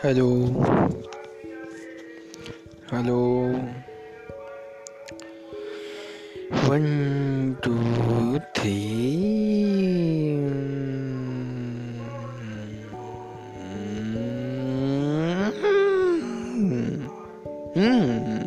Hello. Hello. One, two, three. Mm-hmm.